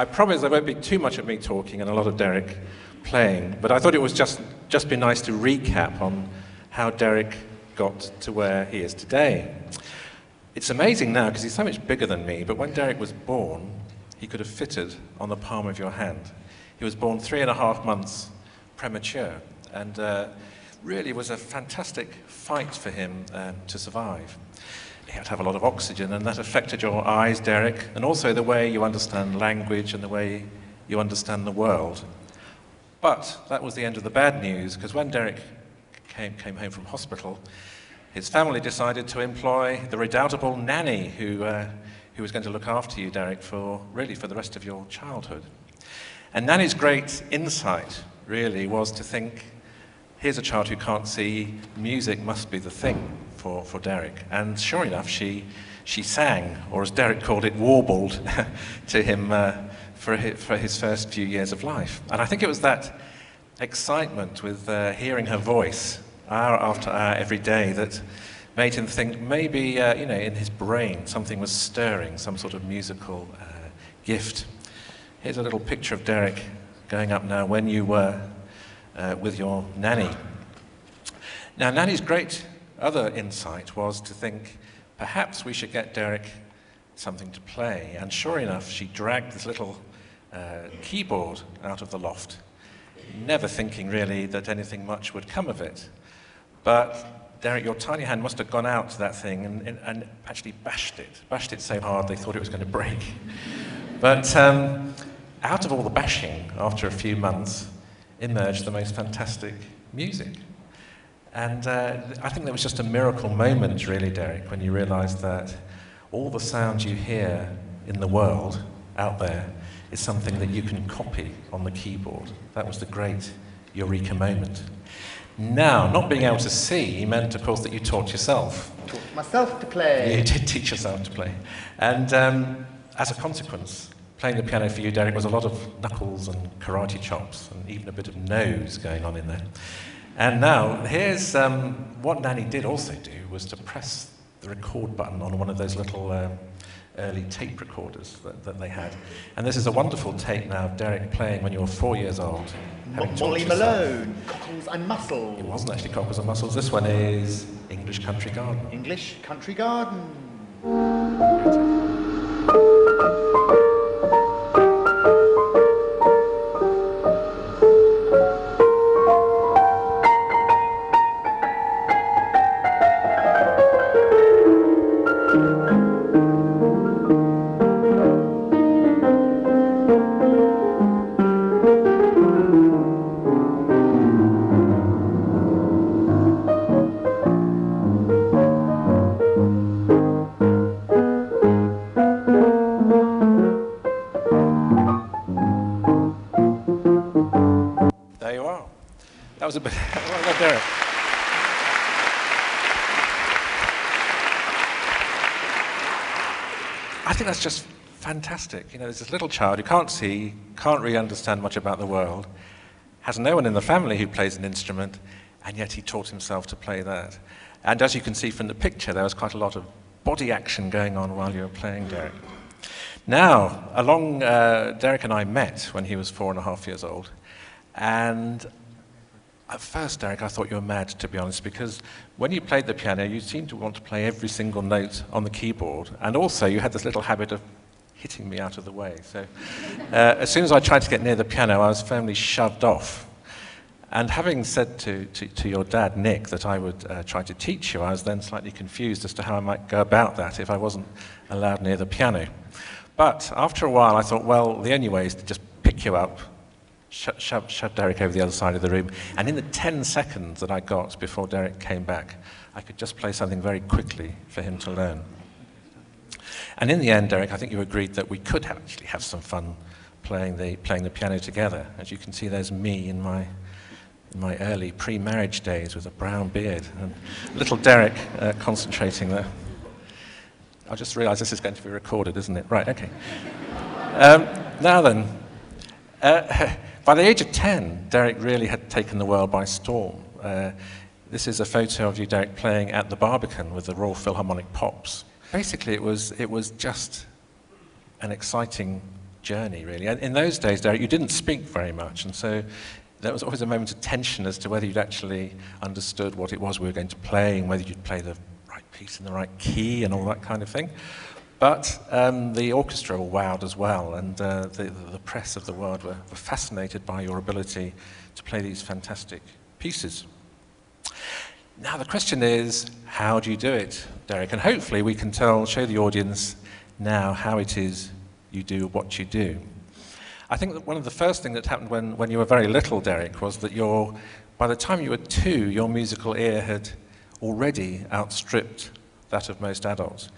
I promise there won't be too much of me talking and a lot of Derek playing, but I thought it was just, just be nice to recap on how Derek got to where he is today. It's amazing now because he's so much bigger than me, but when Derek was born, he could have fitted on the palm of your hand. He was born three and a half months premature, and uh, really was a fantastic fight for him uh, to survive. He had to have a lot of oxygen, and that affected your eyes, Derek, and also the way you understand language and the way you understand the world. But that was the end of the bad news, because when Derek came, came home from hospital, his family decided to employ the redoubtable nanny who, uh, who was going to look after you, Derek, for really for the rest of your childhood. And Nanny's great insight, really, was to think here's a child who can't see, music must be the thing for, for Derek. And sure enough, she, she sang, or as Derek called it, warbled to him uh, for, his, for his first few years of life. And I think it was that excitement with uh, hearing her voice hour after hour every day that made him think maybe, uh, you know, in his brain something was stirring, some sort of musical uh, gift. Here's a little picture of Derek going up now when you were uh, with your nanny. Now, Nanny's great other insight was to think perhaps we should get Derek something to play. And sure enough, she dragged this little uh, keyboard out of the loft, never thinking really that anything much would come of it. But Derek, your tiny hand must have gone out to that thing and, and, and actually bashed it, bashed it so hard they thought it was going to break. But um, out of all the bashing, after a few months, emerged the most fantastic music. And uh, I think that was just a miracle moment, really, Derek, when you realized that all the sounds you hear in the world out there is something that you can copy on the keyboard. That was the great eureka moment. Now, not being able to see meant, of course, that you taught yourself. Taught myself to play. You did teach yourself to play. And um, as a consequence, playing the piano for you, Derek, was a lot of knuckles and karate chops and even a bit of nose going on in there. And now, here's um, what Nanny did also do was to press the record button on one of those little um, early tape recorders that, that, they had. And this is a wonderful tape now of Derek playing when you were four years old. Molly Malone, Cockles and Mussels. It wasn't actually Cockles and Mussels. This one is English Country Garden. English Country Garden. That's just fantastic. You know, there's this little child who can't see, can't really understand much about the world, has no one in the family who plays an instrument, and yet he taught himself to play that. And as you can see from the picture, there was quite a lot of body action going on while you were playing, Derek. Now, along, uh, Derek and I met when he was four and a half years old, and at first, Derek, I thought you were mad, to be honest, because when you played the piano, you seemed to want to play every single note on the keyboard, and also you had this little habit of hitting me out of the way. So uh, as soon as I tried to get near the piano, I was firmly shoved off. And having said to, to, to your dad, Nick, that I would uh, try to teach you, I was then slightly confused as to how I might go about that if I wasn't allowed near the piano. But after a while, I thought, well, the only way is to just pick you up shut Derek over the other side of the room. And in the 10 seconds that I got before Derek came back, I could just play something very quickly for him to learn. And in the end, Derek, I think you agreed that we could have actually have some fun playing the, playing the piano together. As you can see, there's me in my, in my early pre-marriage days with a brown beard and little Derek uh, concentrating there. I just realised this is going to be recorded, isn't it? Right, okay. Um, now then, uh, By the age of 10, Derek really had taken the world by storm. Uh, this is a photo of you, Derek, playing at the Barbican with the Royal Philharmonic Pops. Basically, it was, it was just an exciting journey, really. And in those days, Derek, you didn't speak very much, and so there was always a moment of tension as to whether you'd actually understood what it was we were going to play and whether you'd play the right piece in the right key and all that kind of thing. But um, the orchestra were wowed as well, and uh, the, the press of the world were, were fascinated by your ability to play these fantastic pieces. Now, the question is, how do you do it, Derek? And hopefully, we can tell, show the audience now how it is you do what you do. I think that one of the first things that happened when, when you were very little, Derek, was that your, by the time you were two, your musical ear had already outstripped that of most adults.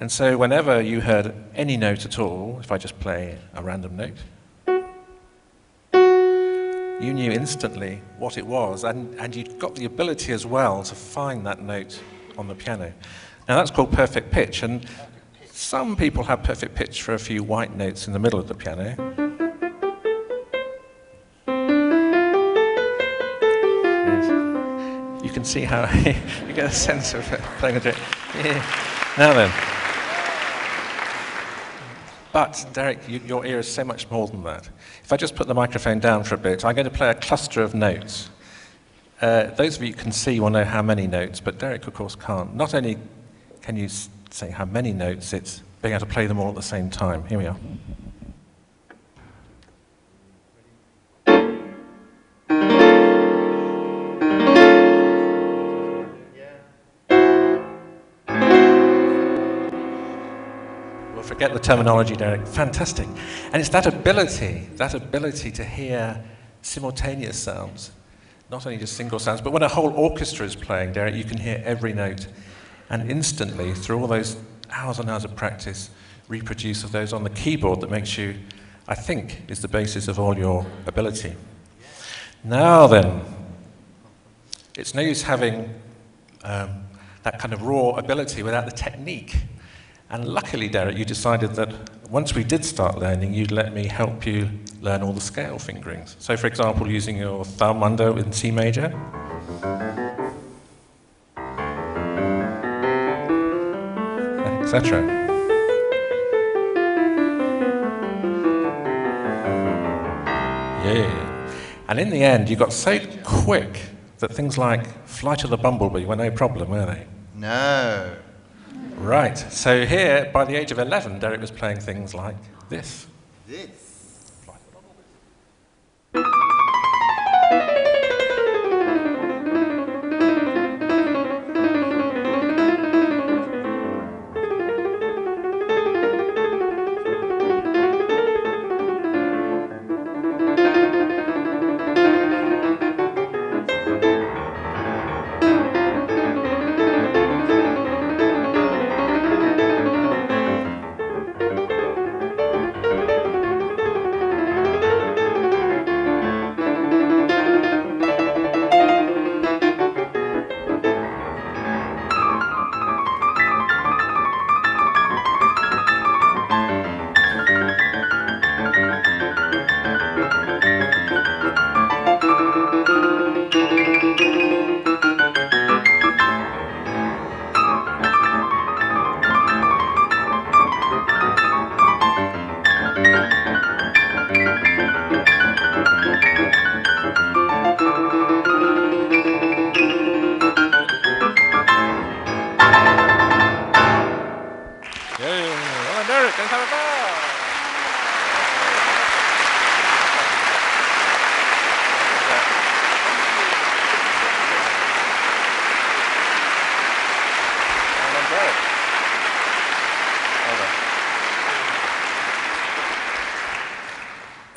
And so, whenever you heard any note at all, if I just play a random note, you knew instantly what it was, and, and you'd got the ability as well to find that note on the piano. Now, that's called perfect pitch, and some people have perfect pitch for a few white notes in the middle of the piano. You can see how you get a sense of playing a trick. Yeah. Now then. But, Derek, you, your ear is so much more than that. If I just put the microphone down for a bit, I'm going to play a cluster of notes. Uh, those of you who can see will know how many notes, but Derek, of course, can't. Not only can you say how many notes, it's being able to play them all at the same time. Here we are. Forget the terminology, Derek. Fantastic. And it's that ability, that ability to hear simultaneous sounds, not only just single sounds, but when a whole orchestra is playing, Derek, you can hear every note. And instantly, through all those hours and hours of practice, reproduce of those on the keyboard that makes you, I think, is the basis of all your ability. Now then, it's no use having um, that kind of raw ability without the technique. And luckily, Derek, you decided that once we did start learning, you'd let me help you learn all the scale fingerings. So, for example, using your thumb under in C major. Etc. Yeah. And in the end, you got so quick that things like Flight of the Bumblebee were no problem, were they? No. Right. So here, by the age of 11, Derek was playing things like this. This.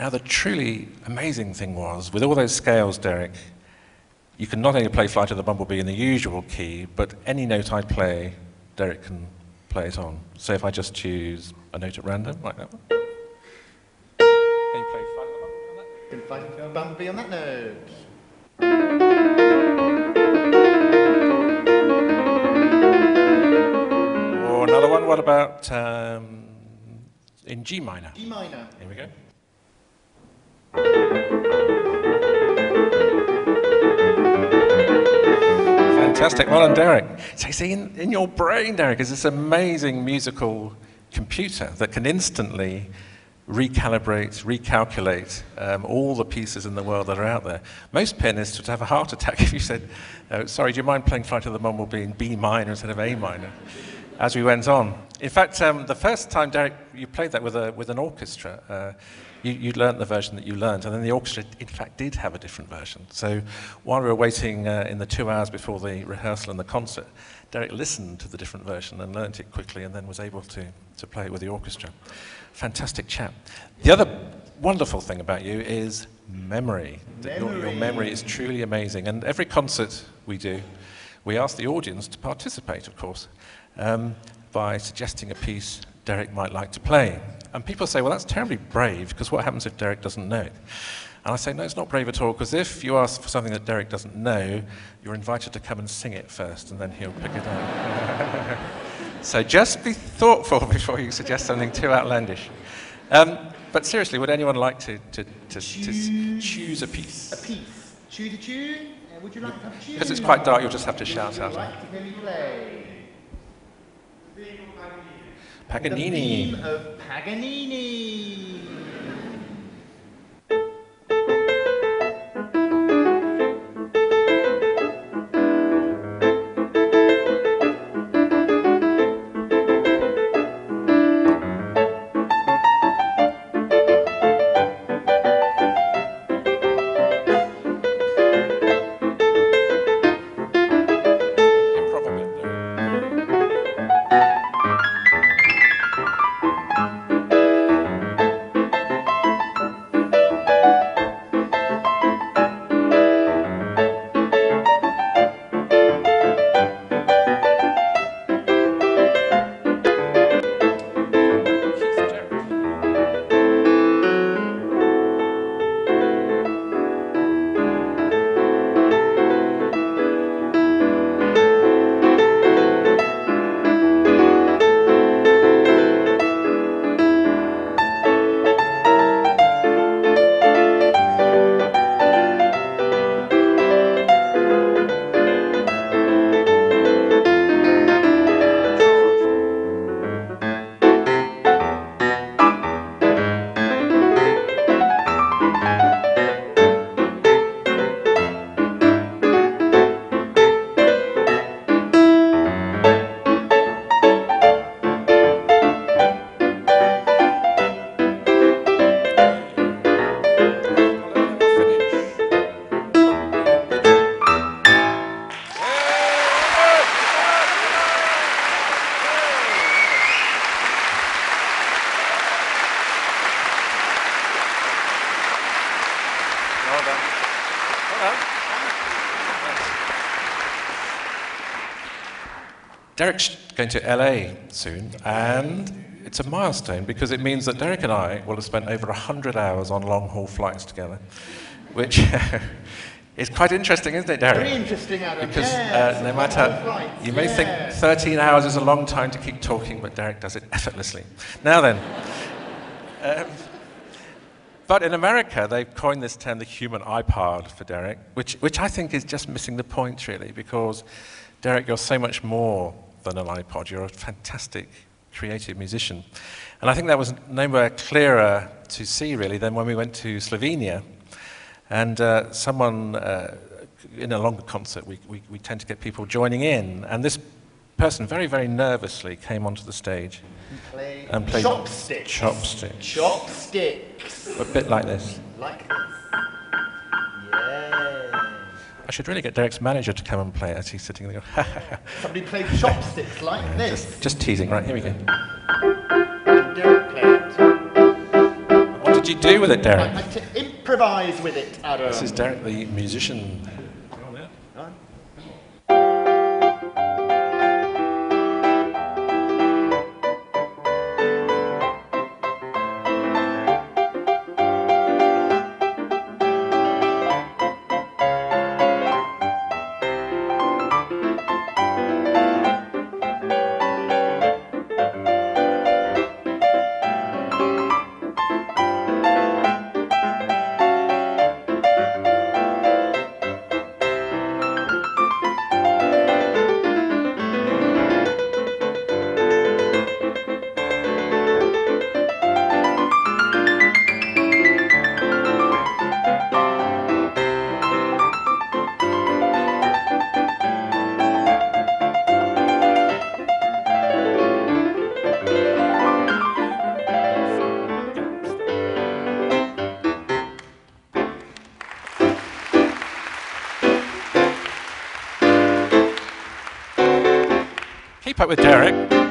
Now, the truly amazing thing was, with all those scales, Derek, you can not only play Flight of the Bumblebee in the usual key, but any note I play, Derek can play it on. So if I just choose a note at random, like that one. Can you play Flight of the Bumblebee on that? Can Flight of the Bumblebee on that note. Or another one, what about um, in G minor? G minor. Here we go. Fantastic. Well done, Derek. So, you see, in, in your brain, Derek, is this amazing musical computer that can instantly recalibrate, recalculate um, all the pieces in the world that are out there. Most pianists would have a heart attack if you said, sorry, do you mind playing Flight of the Bumblebee in B minor instead of A minor? As we went on. In fact, um, the first time, Derek, you played that with, a, with an orchestra, uh, you, you learnt the version that you learnt, and then the orchestra, in fact, did have a different version. So while we were waiting uh, in the two hours before the rehearsal and the concert, Derek listened to the different version and learnt it quickly and then was able to, to play it with the orchestra. Fantastic chap. The other wonderful thing about you is memory. That Your, your memory is truly amazing. And every concert we do, we ask the audience to participate, of course, um, by suggesting a piece Derek might like to play. And people say, well, that's terribly brave, because what happens if Derek doesn't know it? And I say, no, it's not brave at all, because if you ask for something that Derek doesn't know, you're invited to come and sing it first, and then he'll pick it up. so just be thoughtful before you suggest something too outlandish. Um, but seriously, would anyone like to, to, to, to choose a piece? A piece. Choose a tune? Uh, would you like to choose? Because it's quite dark, you'll just have to shout out. Would you like to hear me play? Paganini. The theme of Paganini. Derek's going to LA soon, and it's a milestone because it means that Derek and I will have spent over 100 hours on long haul flights together, which is quite interesting, isn't it, Derek? Very interesting, Adam. Because yes, uh, no matter, flights, you may think 13 hours is a long time to keep talking, but Derek does it effortlessly. Now then. Um, but in America, they've coined this term the human iPod for Derek, which, which I think is just missing the point, really, because, Derek, you're so much more than an iPod. You're a fantastic creative musician. And I think that was nowhere clearer to see, really, than when we went to Slovenia. And uh, someone, uh, in a longer concert, we, we, we tend to get people joining in. And this person, very, very nervously, came onto the stage Play and played chopsticks. chopsticks. Chopsticks. A bit like this. Like this. Yeah. I should really get Derek's manager to come and play as he's sitting there. Somebody played chopsticks like this. just, just teasing. Right, here we go. Derek played. What did you do with it, Derek? I had to improvise with it, Adam. This is Derek, the musician. Keep up with Derek.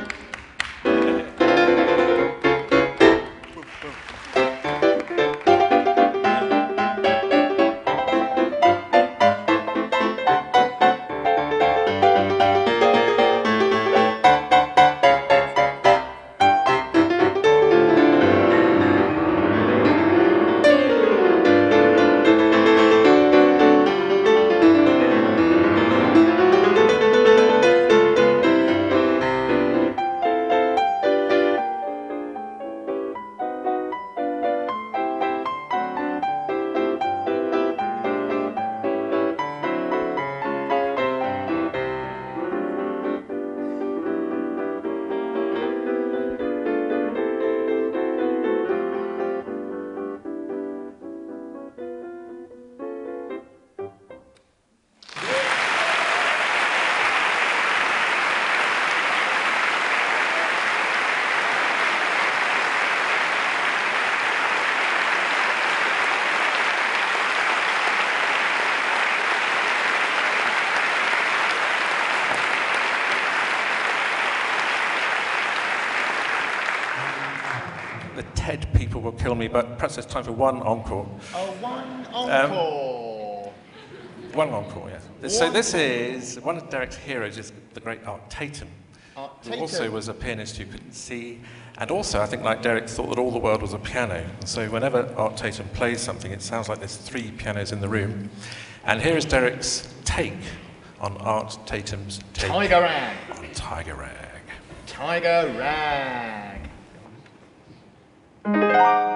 Kill me, but perhaps there's time for one encore. Oh, one Um. One encore, yes. This- So this is one of Derek's heroes is the great Art Tatum, Art who Tatum. also was a pianist who couldn't see, and also I think like Derek thought that all the world was a piano. And so whenever Art Tatum plays something, it sounds like there's three pianos in the room. And here is Derek's take on Art Tatum's take Tiger Rag. on Tiger Rag. Tiger Rag. Thank you.